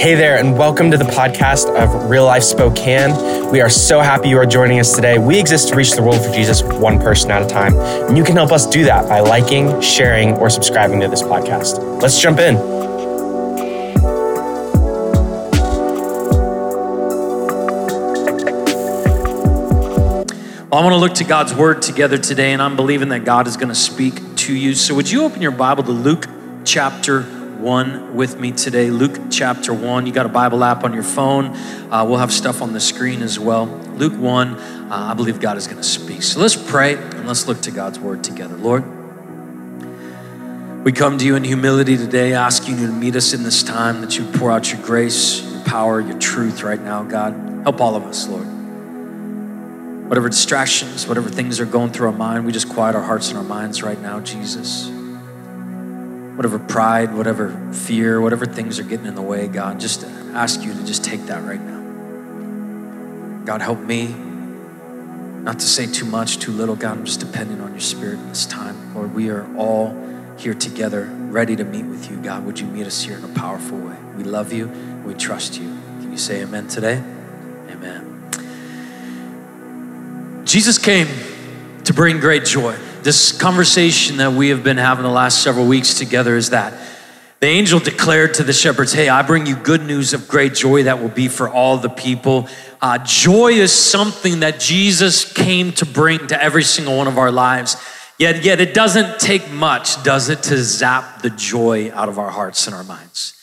Hey there, and welcome to the podcast of Real Life Spokane. We are so happy you are joining us today. We exist to reach the world for Jesus one person at a time, and you can help us do that by liking, sharing, or subscribing to this podcast. Let's jump in. Well, I want to look to God's word together today, and I'm believing that God is going to speak to you. So, would you open your Bible to Luke chapter 1 with me today. Luke chapter 1. You got a Bible app on your phone. Uh, we'll have stuff on the screen as well. Luke 1, uh, I believe God is going to speak. So let's pray and let's look to God's word together. Lord, we come to you in humility today, asking you to meet us in this time, that you pour out your grace, your power, your truth right now, God. Help all of us, Lord. Whatever distractions, whatever things are going through our mind, we just quiet our hearts and our minds right now, Jesus whatever pride, whatever fear, whatever things are getting in the way, God, just ask you to just take that right now. God, help me not to say too much, too little. God, I'm just depending on your spirit in this time. Lord, we are all here together, ready to meet with you. God, would you meet us here in a powerful way? We love you. We trust you. Can you say amen today? Amen. Jesus came to bring great joy this conversation that we have been having the last several weeks together is that the angel declared to the shepherds, Hey, I bring you good news of great joy that will be for all the people. Uh, joy is something that Jesus came to bring to every single one of our lives. Yet, yet it doesn't take much, does it, to zap the joy out of our hearts and our minds.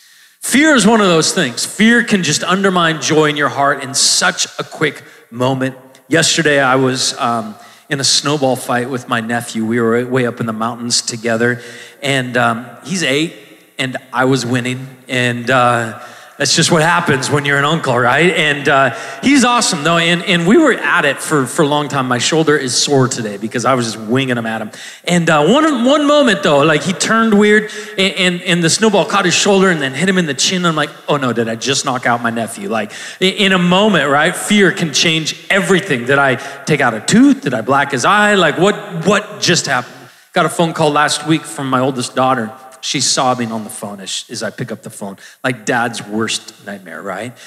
Fear is one of those things. Fear can just undermine joy in your heart in such a quick moment. Yesterday, I was. Um, in a snowball fight with my nephew. We were way up in the mountains together, and um, he's eight, and I was winning, and uh, that's just what happens when you're an uncle, right? And uh, he's awesome though, and, and we were at it for, for a long time. My shoulder is sore today because I was just winging him at him. And uh, one, one moment though, like he turned weird, and, and, and, the snowball caught his shoulder and then hit him in the chin. I'm like, oh no, did I just knock out my nephew? Like in a moment, right? Fear can change everything. Did I take out a tooth? Did I black his eye? Like what, what just happened? Got a phone call last week from my oldest daughter She's sobbing on the phone as, as I pick up the phone, like dad's worst nightmare, right?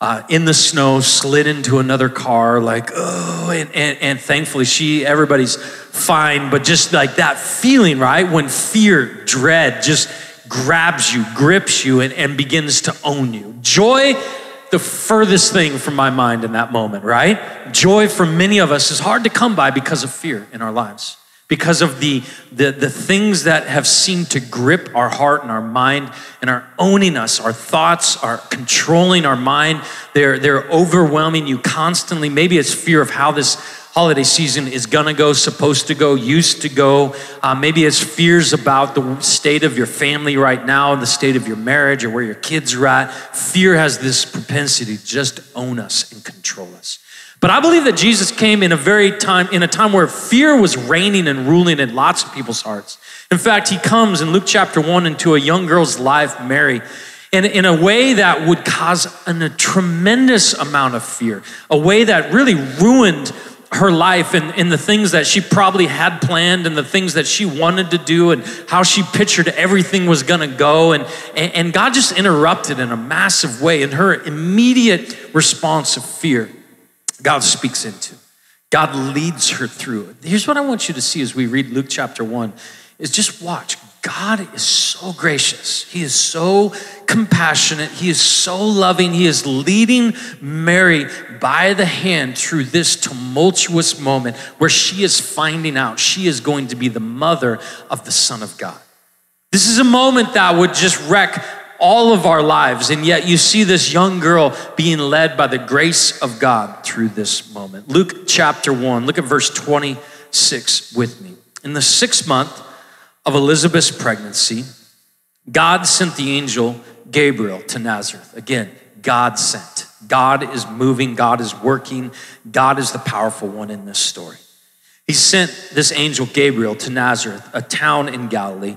Uh, in the snow, slid into another car, like, oh, and, and, and thankfully she, everybody's fine, but just like that feeling, right? When fear, dread just grabs you, grips you, and, and begins to own you. Joy, the furthest thing from my mind in that moment, right? Joy for many of us is hard to come by because of fear in our lives because of the, the, the things that have seemed to grip our heart and our mind and are owning us. Our thoughts are controlling our mind. They're, they're overwhelming you constantly. Maybe it's fear of how this holiday season is gonna go, supposed to go, used to go. Uh, maybe it's fears about the state of your family right now, the state of your marriage, or where your kids are at. Fear has this propensity to just own us and control us. But I believe that Jesus came in a very time, in a time where fear was reigning and ruling in lots of people's hearts. In fact, he comes in Luke chapter one into a young girl's life, Mary, in, in a way that would cause an, a tremendous amount of fear, a way that really ruined her life and, and the things that she probably had planned and the things that she wanted to do and how she pictured everything was going to go. And, and God just interrupted in a massive way in her immediate response of fear. God speaks into. God leads her through. Here's what I want you to see as we read Luke chapter 1 is just watch. God is so gracious. He is so compassionate. He is so loving. He is leading Mary by the hand through this tumultuous moment where she is finding out she is going to be the mother of the Son of God. This is a moment that would just wreck all of our lives. And yet you see this young girl being led by the grace of God through this moment. Luke chapter 1, look at verse 26 with me. In the sixth month of Elizabeth's pregnancy, God sent the angel Gabriel to Nazareth. Again, God sent. God is moving, God is working, God is the powerful one in this story. He sent this angel Gabriel to Nazareth, a town in Galilee,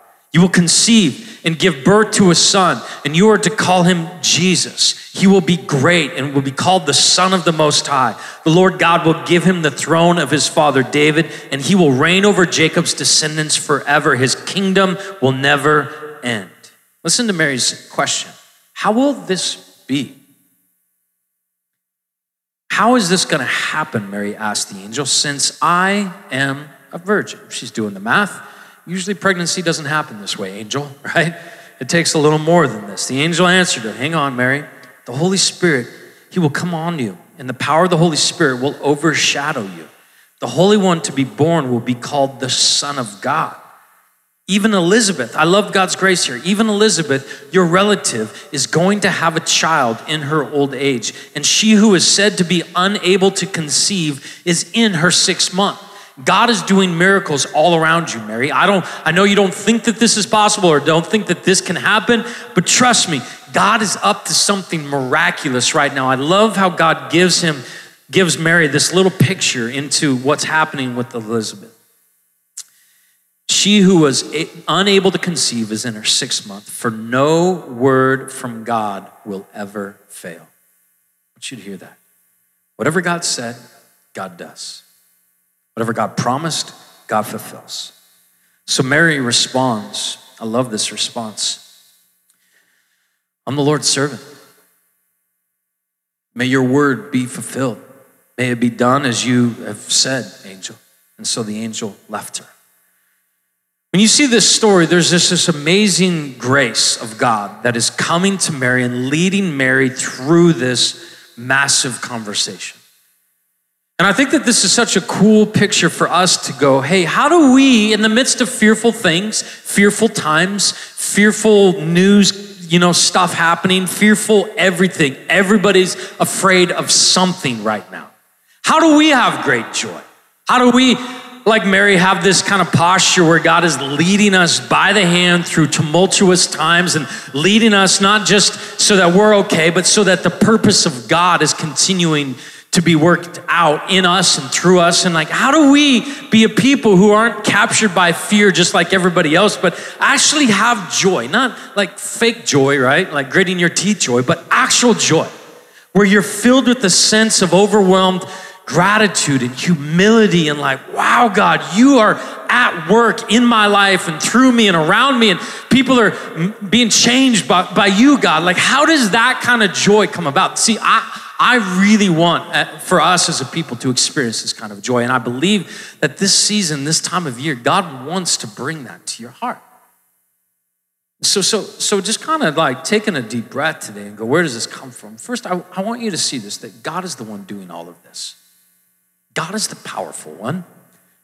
You will conceive and give birth to a son, and you are to call him Jesus. He will be great and will be called the Son of the Most High. The Lord God will give him the throne of his father David, and he will reign over Jacob's descendants forever. His kingdom will never end. Listen to Mary's question How will this be? How is this going to happen? Mary asked the angel, since I am a virgin. She's doing the math. Usually, pregnancy doesn't happen this way, angel, right? It takes a little more than this. The angel answered her, Hang on, Mary. The Holy Spirit, He will come on you, and the power of the Holy Spirit will overshadow you. The Holy One to be born will be called the Son of God. Even Elizabeth, I love God's grace here. Even Elizabeth, your relative, is going to have a child in her old age. And she who is said to be unable to conceive is in her sixth month. God is doing miracles all around you, Mary. I don't I know you don't think that this is possible or don't think that this can happen, but trust me, God is up to something miraculous right now. I love how God gives him gives Mary this little picture into what's happening with Elizabeth. She who was unable to conceive is in her sixth month, for no word from God will ever fail. I want you to hear that. Whatever God said, God does. Whatever God promised, God fulfills. So Mary responds. I love this response. I'm the Lord's servant. May your word be fulfilled. May it be done as you have said, angel. And so the angel left her. When you see this story, there's this, this amazing grace of God that is coming to Mary and leading Mary through this massive conversation. And I think that this is such a cool picture for us to go, hey, how do we, in the midst of fearful things, fearful times, fearful news, you know, stuff happening, fearful everything, everybody's afraid of something right now. How do we have great joy? How do we like Mary, have this kind of posture where God is leading us by the hand through tumultuous times and leading us not just so that we're okay, but so that the purpose of God is continuing to be worked out in us and through us. And like, how do we be a people who aren't captured by fear just like everybody else, but actually have joy? Not like fake joy, right? Like gritting your teeth joy, but actual joy, where you're filled with the sense of overwhelmed gratitude and humility and like, wow, God, you are at work in my life and through me and around me, and people are being changed by, by you, God. Like, how does that kind of joy come about? See, I, I really want uh, for us as a people to experience this kind of joy. And I believe that this season, this time of year, God wants to bring that to your heart. So, so, so just kind of like taking a deep breath today and go, where does this come from? First, I, I want you to see this that God is the one doing all of this. God is the powerful one.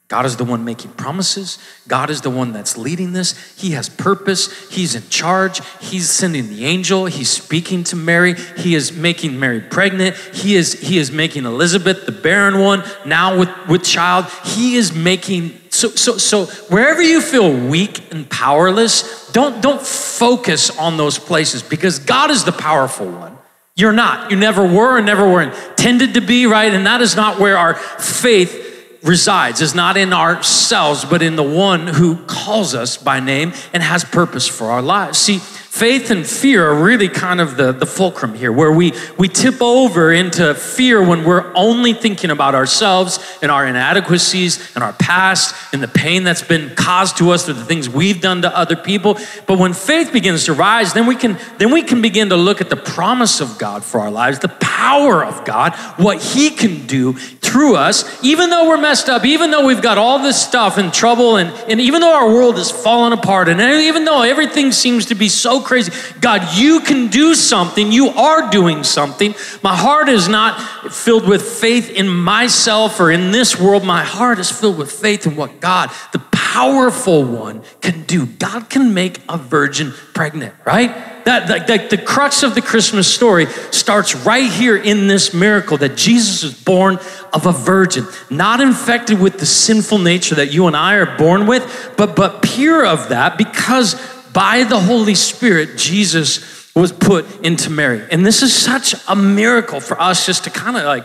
God is the one making promises. God is the one that's leading this. He has purpose. He's in charge. He's sending the angel. He's speaking to Mary. He is making Mary pregnant. He is, he is making Elizabeth, the barren one, now with, with child. He is making so, so, so wherever you feel weak and powerless, don't, don't focus on those places because God is the powerful one. You're not. You never were and never were intended to be, right? And that is not where our faith resides, is not in ourselves, but in the one who calls us by name and has purpose for our lives. See, Faith and fear are really kind of the, the fulcrum here, where we, we tip over into fear when we're only thinking about ourselves and our inadequacies and our past and the pain that's been caused to us through the things we've done to other people. But when faith begins to rise, then we can, then we can begin to look at the promise of God for our lives, the power of God, what He can do through us, even though we're messed up, even though we've got all this stuff and trouble, and, and even though our world is falling apart, and even though everything seems to be so crazy. God, you can do something. You are doing something. My heart is not filled with faith in myself or in this world. My heart is filled with faith in what God, the powerful one, can do. God can make a virgin pregnant, right? That, that, the crux of the Christmas story starts right here in this miracle that Jesus is born of a virgin, not infected with the sinful nature that you and I are born with, but, but pure of that because by the Holy Spirit, Jesus was put into Mary. And this is such a miracle for us just to kind of like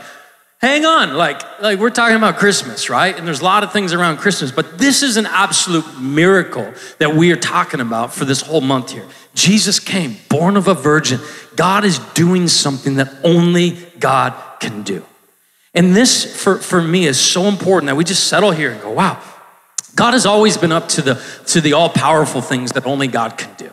hang on like like we're talking about christmas right? And there's a lot of things around christmas but this is an absolute miracle that we are talking about for this whole month here. Jesus came born of a virgin. God is doing something that only god can do. And this for, for me is so important that we just settle here and go wow god has always been up to the to the all-powerful things that only god can do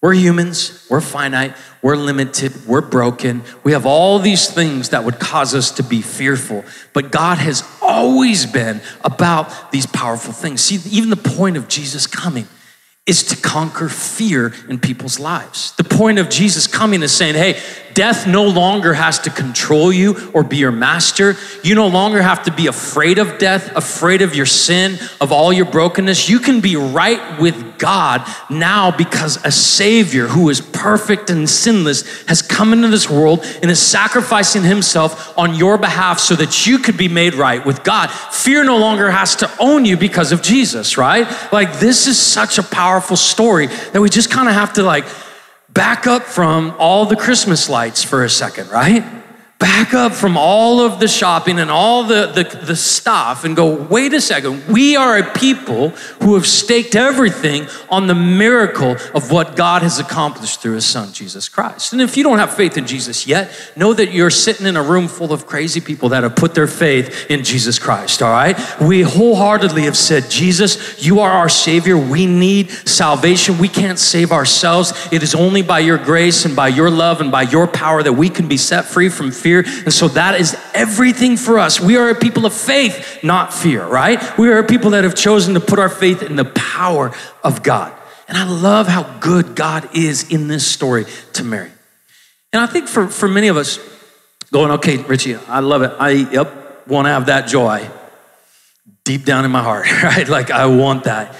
we're humans, we're finite, we're limited, we're broken. We have all these things that would cause us to be fearful. But God has always been about these powerful things. See, even the point of Jesus coming is to conquer fear in people's lives. The point of Jesus coming is saying, hey, death no longer has to control you or be your master. You no longer have to be afraid of death, afraid of your sin, of all your brokenness. You can be right with God now because a Savior who is perfect and sinless has come into this world and is sacrificing Himself on your behalf so that you could be made right with God. Fear no longer has to own you because of Jesus, right? Like, this is such a powerful story that we just kind of have to like back up from all the Christmas lights for a second, right? Back up from all of the shopping and all the, the, the, stuff and go, wait a second, we are a people who have staked everything on the miracle of what God has accomplished through his son, Jesus Christ. And if you don't have faith in Jesus yet, know that you're sitting in a room full of crazy people that have put their faith in Jesus Christ, all right? We wholeheartedly have said, Jesus, you are our Savior. We need salvation. We can't save ourselves. It is only by your grace and by your love and by your power that we can be set free from fear fear. And so that is everything for us. We are a people of faith, not fear, right? We are a people that have chosen to put our faith in the power of God. And I love how good God is in this story to Mary. And I think for, for many of us, going, okay, Richie, I love it. I, yep, want to have that joy deep down in my heart, right? Like, I want that.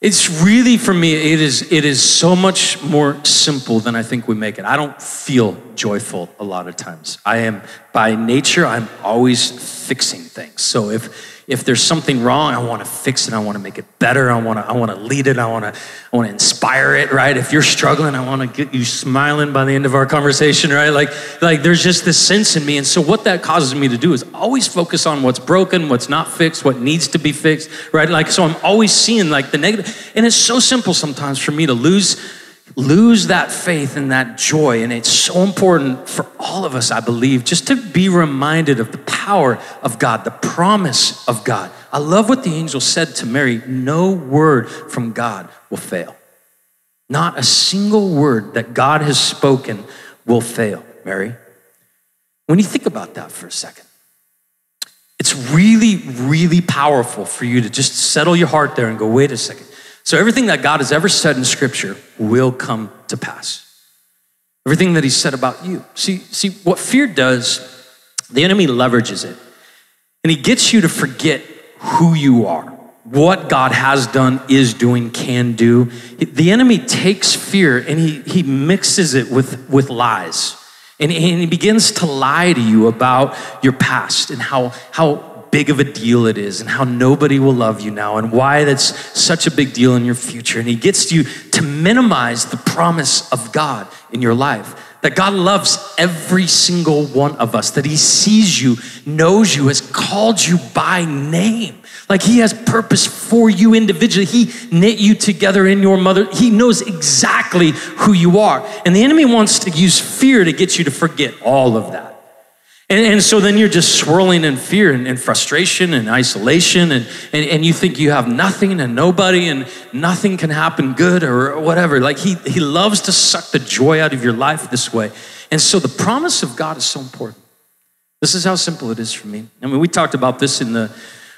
It's really for me, it is, it is so much more simple than I think we make it. I don't feel joyful a lot of times. I am, by nature, I'm always fixing things. So if, if there's something wrong, I want to fix it. I want to make it better. I want to, I want to lead it. I want to, I want to inspire it, right? If you're struggling, I want to get you smiling by the end of our conversation, right? Like, like there's just this sense in me. And so what that causes me to do is always focus on what's broken, what's not fixed, what needs to be fixed, right? Like, so I'm always seeing like the negative. And it's so simple sometimes for me to lose lose that faith and that joy. And it's so important for all of us, I believe, just to be reminded of the power of God, the promise of God. I love what the angel said to Mary no word from God will fail. Not a single word that God has spoken will fail, Mary. When you think about that for a second, it's really, really powerful for you to just settle your heart there and go, wait a second. So everything that God has ever said in scripture will come to pass. Everything that he said about you. See, see what fear does, the enemy leverages it. And he gets you to forget who you are, what God has done, is doing, can do. The enemy takes fear and he, he mixes it with, with lies. And, and he begins to lie to you about your past and how, how big of a deal it is and how nobody will love you now and why that's such a big deal in your future. And he gets you to minimize the promise of God in your life. That God loves every single one of us, that He sees you, knows you, has called you by name. Like He has purpose for you individually. He knit you together in your mother. He knows exactly who you are. And the enemy wants to use fear to get you to forget all of that. And, and so then you're just swirling in fear and, and frustration and isolation, and, and, and you think you have nothing and nobody, and nothing can happen good or whatever. Like he, he loves to suck the joy out of your life this way. And so the promise of God is so important. This is how simple it is for me. I mean, we talked about this in the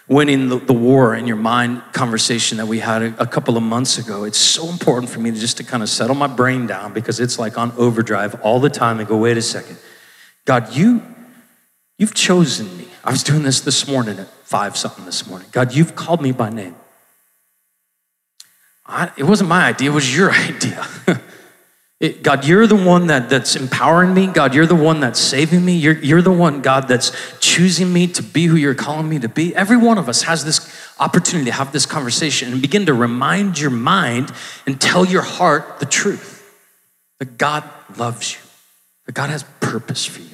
winning the, the war in your mind conversation that we had a, a couple of months ago. It's so important for me to just to kind of settle my brain down because it's like on overdrive all the time and go, wait a second. God, you You've chosen me. I was doing this this morning at five something this morning. God, you've called me by name. I, it wasn't my idea, it was your idea. it, God, you're the one that, that's empowering me. God, you're the one that's saving me. You're, you're the one, God, that's choosing me to be who you're calling me to be. Every one of us has this opportunity to have this conversation and begin to remind your mind and tell your heart the truth. that God loves you, that God has purpose for you.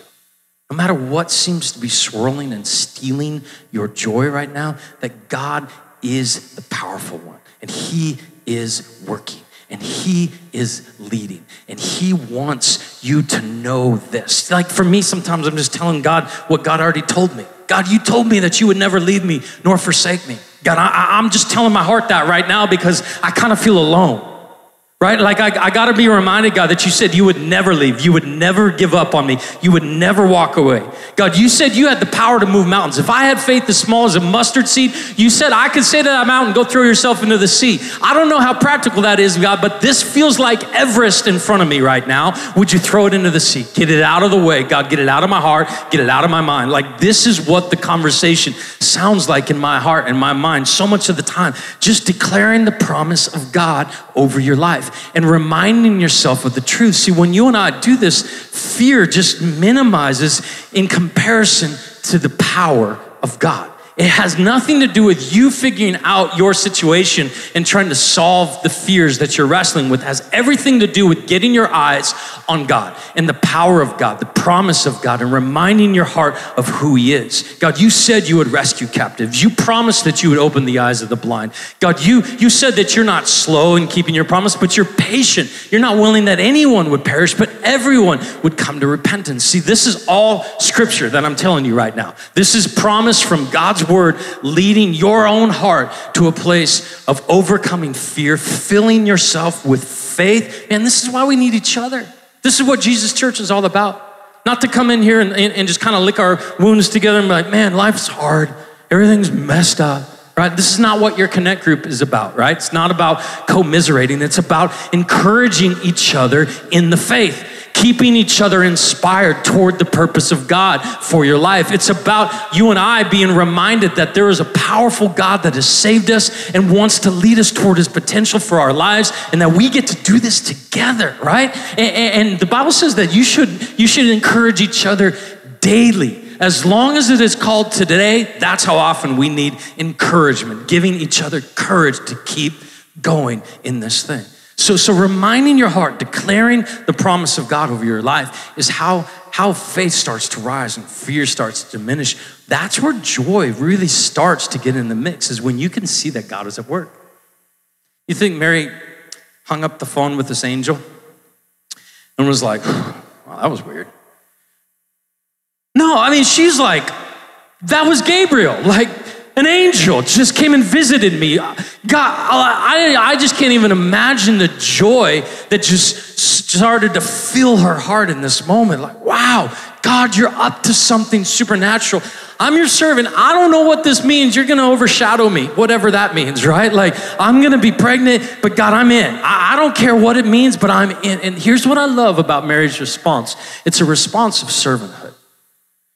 No matter what seems to be swirling and stealing your joy right now, that God is the powerful one and He is working and He is leading and He wants you to know this. Like for me, sometimes I'm just telling God what God already told me. God, you told me that you would never leave me nor forsake me. God, I, am just telling my heart that right now because I kind of feel alone. Right? Like, I, I gotta be reminded, God, that you said you would never leave. You would never give up on me. You would never walk away. God, you said you had the power to move mountains. If I had faith as small as a mustard seed, you said I could say to that mountain, go throw yourself into the sea. I don't know how practical that is, God, but this feels like Everest in front of me right now. Would you throw it into the sea? Get it out of the way, God. Get it out of my heart. Get it out of my mind. Like, this is what the conversation sounds like in my heart and my mind so much of the time. Just declaring the promise of God over your life and reminding yourself of the truth. See, when you and I do this, fear just minimizes in comparison to the power of God. It has nothing to do with you figuring out your situation and trying to solve the fears that you're wrestling with. It has everything to do with getting your eyes on God and the power of God, the promise of God, and reminding your heart of who He is. God, you said you would rescue captives. You promised that you would open the eyes of the blind. God, you, you said that you're not slow in keeping your promise, but you're patient. You're not willing that anyone would perish, but everyone would come to repentance. See, this is all scripture that I'm telling you right now. This is promise from God's word leading your own heart to a place of overcoming fear, filling yourself with faith. Man, this is why we need each other. This is what Jesus Church is all about. Not to come in here and, and, and just kind of lick our wounds together and be like, man, life's hard. Everything's messed up right? This is not what your connect group is about, right? It's not about commiserating, it's about encouraging each other in the faith keeping each other inspired toward the purpose of God for your life. It's about you and I being reminded that there is a powerful God that has saved us and wants to lead us toward his potential for our lives and that we get to do this together, right? And, and the Bible says that you should, you should encourage each other daily. As long as it is called today, that's how often we need encouragement, giving each other courage to keep going in this thing. So, so reminding your heart, declaring the promise of God over your life is how, how faith starts to rise and fear starts to diminish. That's where joy really starts to get in the mix, is when you can see that God is at work. You think Mary hung up the phone with this angel and was like, wow, that was weird. No, I mean, she's like, that was Gabriel. Like, an angel just came and visited me. God, I, I just can't even imagine the joy that just started to fill her heart in this moment. Like, wow, God, you're up to something supernatural. I'm your servant. I don't know what this means. You're going to overshadow me, whatever that means, right? Like, I'm going to be pregnant, but God, I'm in. I, I don't care what it means, but I'm in. And here's what I love about Mary's response it's a response of servanthood.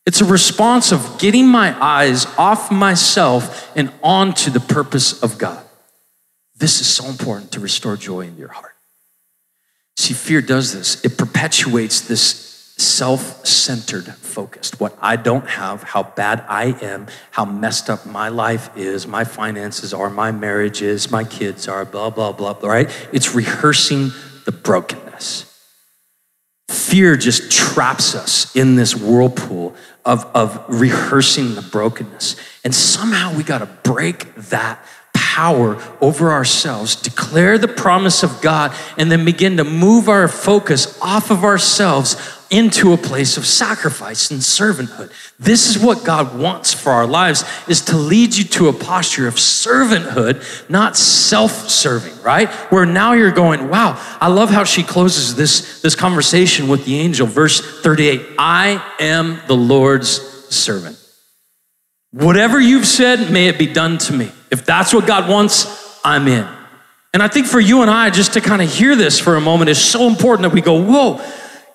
It's a response of getting my eyes off myself and onto the purpose of God. This is so important to restore joy in your heart. See, fear does this, it perpetuates this self centered focus. What I don't have, how bad I am, how messed up my life is, my finances are, my marriage is, my kids are, blah, blah, blah, right? It's rehearsing the brokenness. Fear just traps us in this whirlpool of, of rehearsing the brokenness. And somehow we got to break that power over ourselves, declare the promise of God, and then begin to move our focus off of ourselves into a place of sacrifice and servanthood. This is what God wants for our lives is to lead you to a posture of servanthood, not self-serving, right? Where now you're going, wow, I love how she closes this, this conversation with the angel. Verse 38, I am the Lord's servant. Whatever you've said, may it be done to me. If that's what God wants, I'm in. And I think for you and I, just to kind of hear this for a moment is so important that we go, whoa,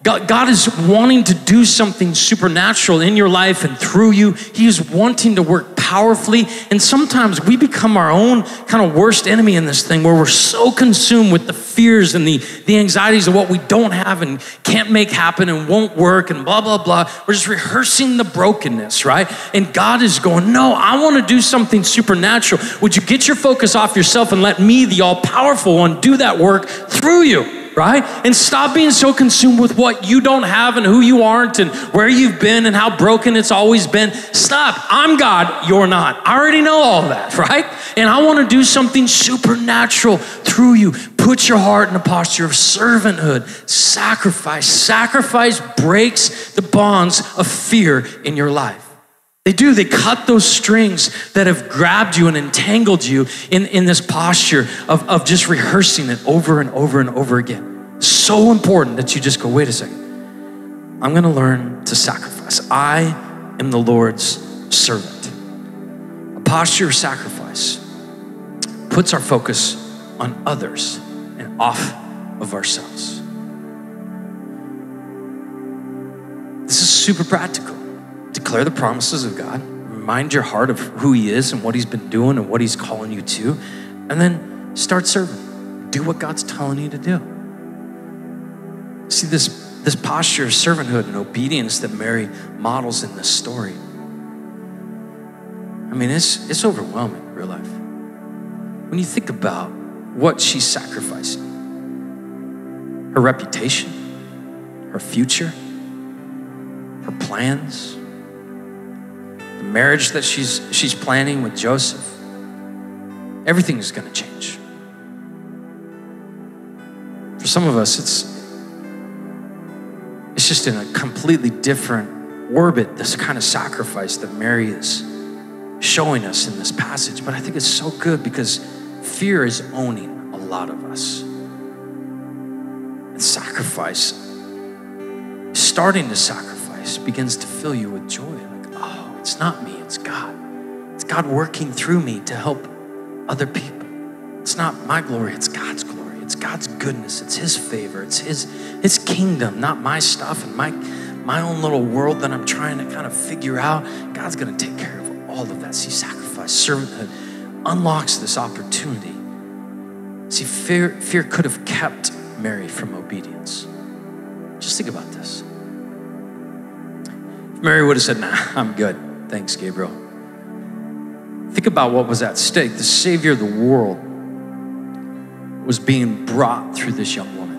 God, God is wanting to do something supernatural in your life and through you. He is wanting to work powerfully. And sometimes we become our own kind of worst enemy in this thing where we're so consumed with the fears and the, the anxieties of what we don't have and can't make happen and won't work and blah, blah, blah. We're just rehearsing the brokenness, right? And God is going, No, I want to do something supernatural. Would you get your focus off yourself and let me, the all powerful one, do that work through you? Right? And stop being so consumed with what you don't have and who you aren't and where you've been and how broken it's always been. Stop. I'm God, you're not. I already know all that, right? And I want to do something supernatural through you. Put your heart in a posture of servanthood, sacrifice. Sacrifice breaks the bonds of fear in your life. They do. They cut those strings that have grabbed you and entangled you in, in this posture of, of just rehearsing it over and over and over again. So important that you just go, wait a second. I'm going to learn to sacrifice. I am the Lord's servant. A posture of sacrifice puts our focus on others and off of ourselves. This is super practical declare the promises of God, remind your heart of who He is and what He's been doing and what He's calling you to, and then start serving. Do what God's telling you to do. See, this, this posture of servanthood and obedience that Mary models in this story. I mean, it's, it's overwhelming, real life. When you think about what she's sacrificing her reputation, her future, her plans, the marriage that she's, she's planning with Joseph, everything is going to change. For some of us, it's, just in a completely different orbit, this kind of sacrifice that Mary is showing us in this passage. But I think it's so good because fear is owning a lot of us. And sacrifice, starting to sacrifice, begins to fill you with joy. Like, oh, it's not me, it's God. It's God working through me to help other people. It's not my glory, it's. It's God's goodness, it's His favor, it's His, His kingdom, not my stuff and my, my own little world that I'm trying to kind of figure out. God's gonna take care of all of that. See, sacrifice, servanthood unlocks this opportunity. See, fear, fear could have kept Mary from obedience. Just think about this. If Mary would have said, nah, I'm good. Thanks, Gabriel. Think about what was at stake. The Savior of the world was being brought through this young woman.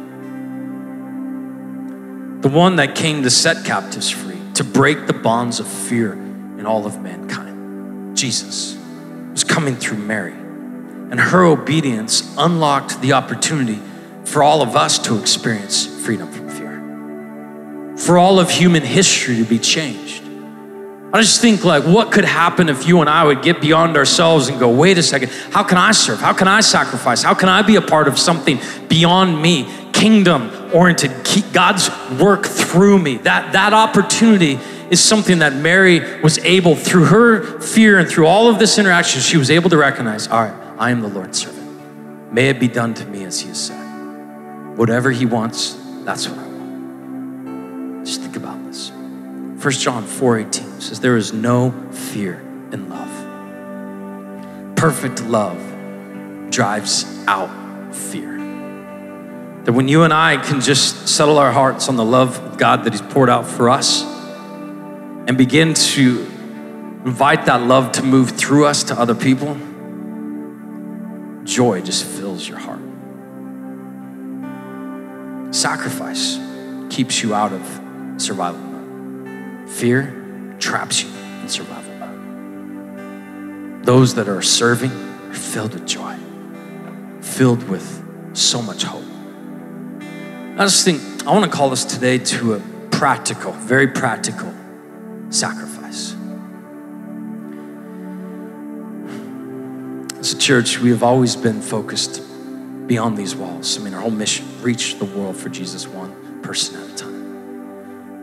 The one that came to set captives free, to break the bonds of fear in all of mankind. Jesus was coming through Mary. And her obedience unlocked the opportunity for all of us to experience freedom from fear, for all of human history to be changed. I just think like what could happen if you and I would get beyond ourselves and go, wait a second, how can I serve? How can I sacrifice? How can I be a part of something beyond me, kingdom oriented, God's work through me? That, that opportunity is something that Mary was able, through her fear and through all of this interaction, she was able to recognize, all right, I am the Lord's servant. May it be done to me as he has said. Whatever he wants, that's what I want. Just think about this. 1 John 4 18 says, There is no fear in love. Perfect love drives out fear. That when you and I can just settle our hearts on the love of God that He's poured out for us and begin to invite that love to move through us to other people, joy just fills your heart. Sacrifice keeps you out of survival. Fear traps you in survival mode. Those that are serving are filled with joy, filled with so much hope. I just think I want to call us today to a practical, very practical sacrifice. As a church, we have always been focused beyond these walls. I mean, our whole mission reach the world for Jesus one person at a.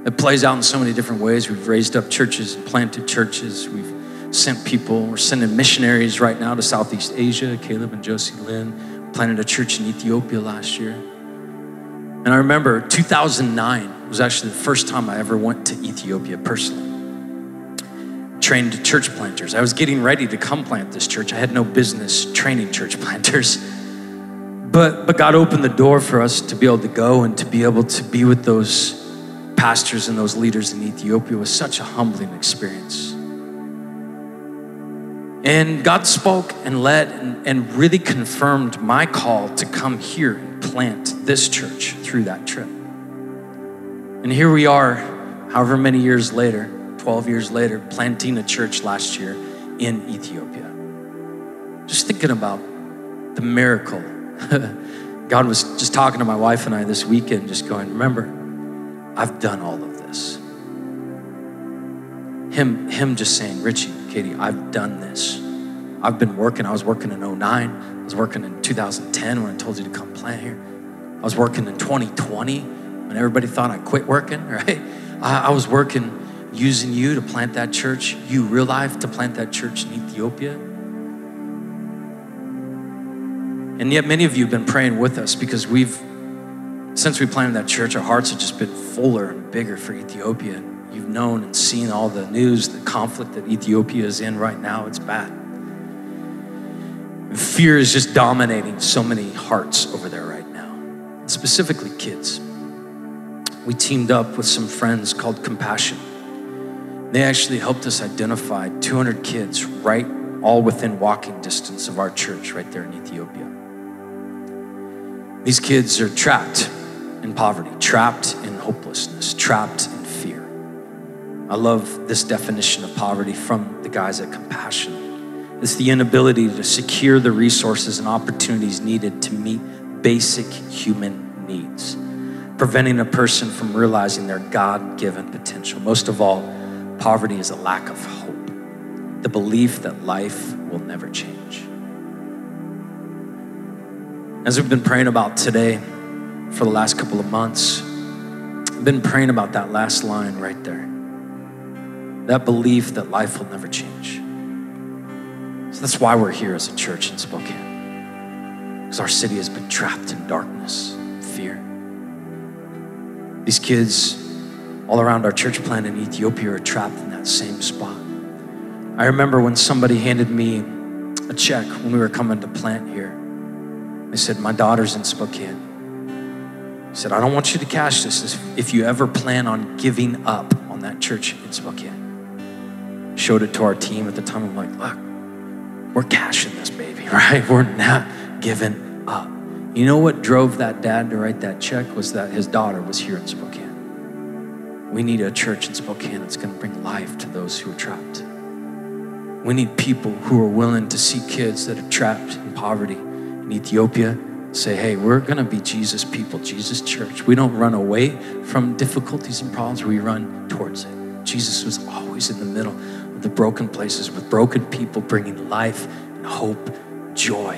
It plays out in so many different ways. We've raised up churches and planted churches. We've sent people. We're sending missionaries right now to Southeast Asia. Caleb and Josie Lynn planted a church in Ethiopia last year. And I remember 2009 was actually the first time I ever went to Ethiopia personally. Trained church planters. I was getting ready to come plant this church. I had no business training church planters. But, but God opened the door for us to be able to go and to be able to be with those pastors and those leaders in Ethiopia was such a humbling experience. And God spoke and led and, and really confirmed my call to come here and plant this church through that trip. And here we are, however many years later, 12 years later, planting a church last year in Ethiopia. Just thinking about the miracle. God was just talking to my wife and I this weekend, just going, Remember, I've done all of this. Him, him just saying, Richie, Katie, I've done this. I've been working. I was working in 09. I was working in 2010 when I told you to come plant here. I was working in 2020 when everybody thought I quit working, right? I, I was working using you to plant that church, you real life to plant that church in Ethiopia. And yet, many of you have been praying with us because we've, since we planted that church, our hearts have just been fuller and bigger for Ethiopia. You've known and seen all the news, the conflict that Ethiopia is in right now. It's bad. And fear is just dominating so many hearts over there right now, and specifically kids. We teamed up with some friends called Compassion. They actually helped us identify 200 kids right all within walking distance of our church right there in Ethiopia. These kids are trapped in poverty, trapped in hopelessness, trapped in fear. I love this definition of poverty from the guys at Compassion. It's the inability to secure the resources and opportunities needed to meet basic human needs, preventing a person from realizing their God given potential. Most of all, poverty is a lack of hope, the belief that life will never change. As we've been praying about today for the last couple of months, I've been praying about that last line right there. That belief that life will never change. So that's why we're here as a church in Spokane. Because our city has been trapped in darkness, fear. These kids all around our church plant in Ethiopia are trapped in that same spot. I remember when somebody handed me a check when we were coming to plant here. They said, My daughter's in Spokane. He said, I don't want you to cash this if you ever plan on giving up on that church in Spokane. Showed it to our team at the time. I'm like, look, we're cashing this baby, right? We're not giving up. You know what drove that dad to write that check was that his daughter was here in Spokane. We need a church in Spokane that's going to bring life to those who are trapped. We need people who are willing to see kids that are trapped in poverty in Ethiopia say, hey, we're going to be Jesus people, Jesus church. We don't run away from difficulties and problems, we run towards it. Jesus was always in the middle of the broken places with broken people, bringing life and hope, joy.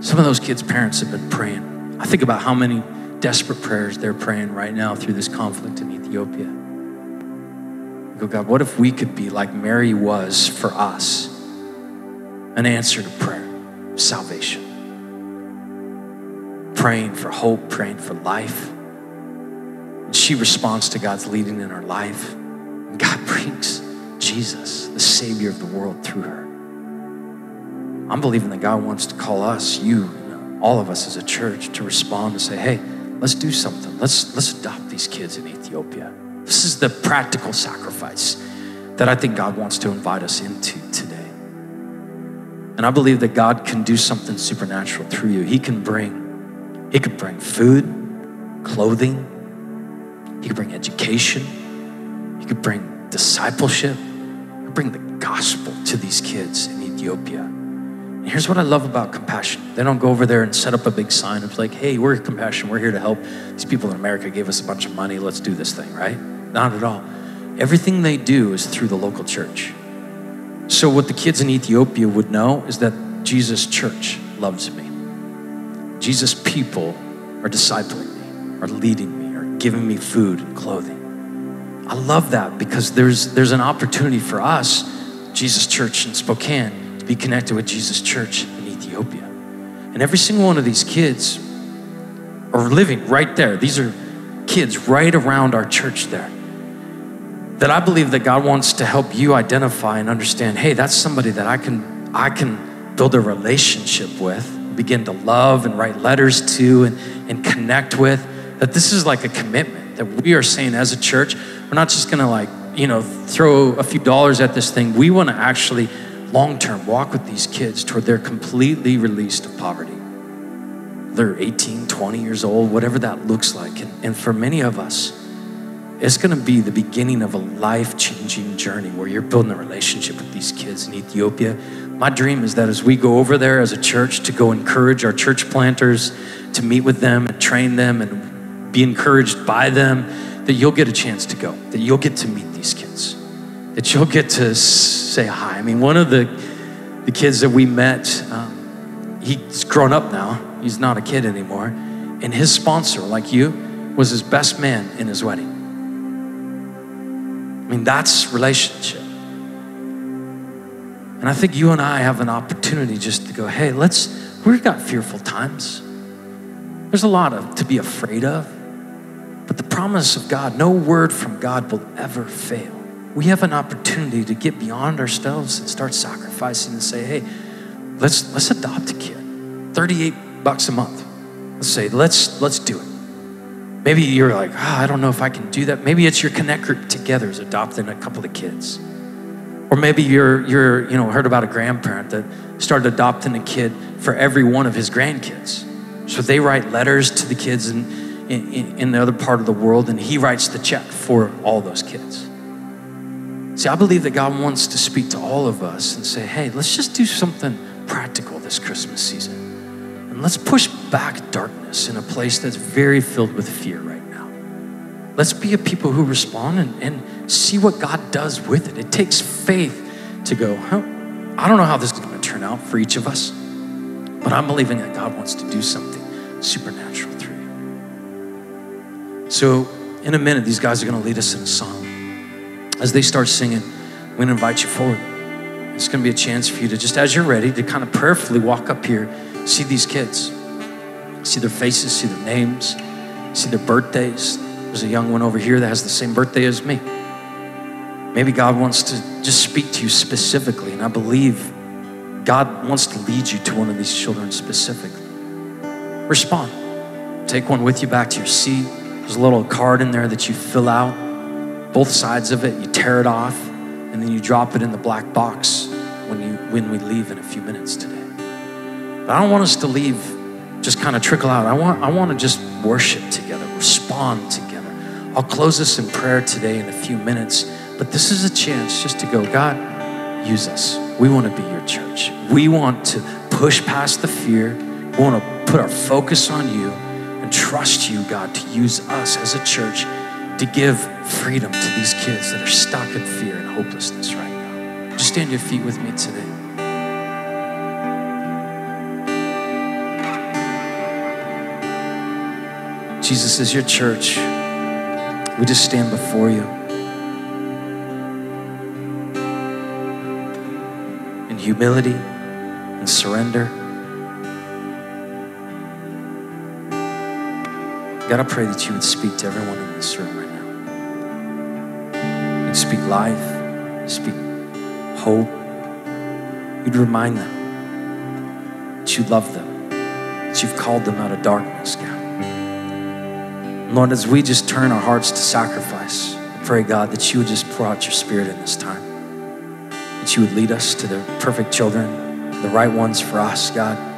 Some of those kids' parents have been praying. I think about how many desperate prayers they're praying right now through this conflict in Ethiopia. I go, God, what if we could be like Mary was for us? An answer to prayer salvation. Praying for hope, praying for life. And she responds to God's leading in her life. And God brings Jesus, the Savior of the world, through her. I'm believing that God wants to call us, you, all of us as a church, to respond and say, hey, let's do something. Let's, let's adopt these kids in Ethiopia. This is the practical sacrifice that I think God wants to invite us into today. And I believe that God can do something supernatural through you. He can bring, He could bring food, clothing, He could bring education, He could bring discipleship, He could bring the gospel to these kids in Ethiopia. And here's what I love about compassion. They don't go over there and set up a big sign of like, hey, we're compassion, we're here to help. These people in America gave us a bunch of money, let's do this thing, right? Not at all. Everything they do is through the local church. So, what the kids in Ethiopia would know is that Jesus' church loves me. Jesus' people are discipling me, are leading me, are giving me food and clothing. I love that because there's, there's an opportunity for us, Jesus' church in Spokane, to be connected with Jesus' church in Ethiopia. And every single one of these kids are living right there. These are kids right around our church there that I believe that God wants to help you identify and understand, hey, that's somebody that I can I can build a relationship with, begin to love and write letters to and, and connect with. That this is like a commitment that we are saying as a church, we're not just gonna like, you know, throw a few dollars at this thing. We want to actually long term walk with these kids toward they're completely released of poverty. They're 18, 20 years old, whatever that looks like. And, and for many of us, it's going to be the beginning of a life changing journey where you're building a relationship with these kids in Ethiopia. My dream is that as we go over there as a church to go encourage our church planters, to meet with them and train them and be encouraged by them, that you'll get a chance to go, that you'll get to meet these kids, that you'll get to say hi. I mean, one of the, the kids that we met, um, he's grown up now, he's not a kid anymore, and his sponsor, like you, was his best man in his wedding. I mean, that's relationship. And I think you and I have an opportunity just to go, hey, let's, we've got fearful times. There's a lot of, to be afraid of. But the promise of God, no word from God will ever fail. We have an opportunity to get beyond ourselves and start sacrificing and say, hey, let's let's adopt a kid. 38 bucks a month. Let's say, let's let's do it. Maybe you're like, oh, I don't know if I can do that. Maybe it's your connect group together is adopting a couple of kids. Or maybe you're you're, you know, heard about a grandparent that started adopting a kid for every one of his grandkids. So they write letters to the kids and in, in the other part of the world, and He writes the check for all those kids. See, I believe that God wants to speak to all of us and say, hey, let's just do something practical this Christmas season. And let's push back darkness in a place that's very filled with fear right. Let's be a people who respond and, and see what God does with it. It takes faith to go, huh? I don't know how this is going to turn out for each of us, but I'm believing that God wants to do something supernatural. Through you. So, in a minute, these guys are going to lead us in a song. As they start singing, I'm going to invite you forward. It's going to be a chance for you to just, as you're ready, to kind of prayerfully walk up here, see these kids, see their faces, see their names, see their birthdays. There's a young one over here that has the same birthday as me. Maybe God wants to just speak to you specifically, and I believe God wants to lead you to one of these children specifically. Respond. Take one with you back to your seat. There's a little card in there that you fill out, both sides of it, you tear it off, and then you drop it in the black box when, you, when we leave in a few minutes today. But I don't want us to leave just kind of trickle out. I want, I want to just worship together, respond together. I'll close this in prayer today in a few minutes, but this is a chance just to go, God, use us. We want to be your church. We want to push past the fear. We want to put our focus on you and trust you, God, to use us as a church to give freedom to these kids that are stuck in fear and hopelessness right now. Just stand your feet with me today. Jesus is your church. We just stand before you. In humility and surrender. God, I pray that you would speak to everyone in this room right now. You'd speak life, you'd speak hope. You'd remind them that you love them, that you've called them out of darkness, God. Lord, as we just turn our hearts to sacrifice, pray, God, that you would just pour out your spirit in this time. That you would lead us to the perfect children, the right ones for us, God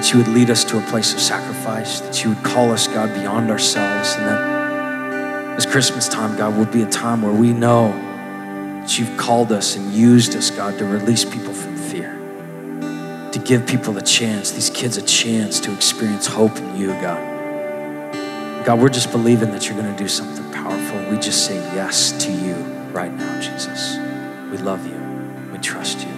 that you would lead us to a place of sacrifice, that you would call us, God, beyond ourselves, and that this Christmas time, God, would be a time where we know that you've called us and used us, God, to release people from fear, to give people a chance, these kids a chance to experience hope in you, God. God, we're just believing that you're going to do something powerful. We just say yes to you right now, Jesus. We love you. We trust you.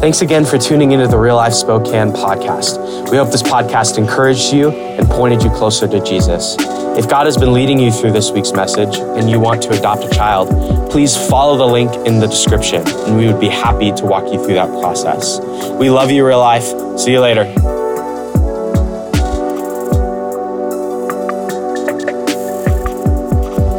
Thanks again for tuning into the Real Life Spokane podcast. We hope this podcast encouraged you and pointed you closer to Jesus. If God has been leading you through this week's message and you want to adopt a child, please follow the link in the description and we would be happy to walk you through that process. We love you, Real Life. See you later.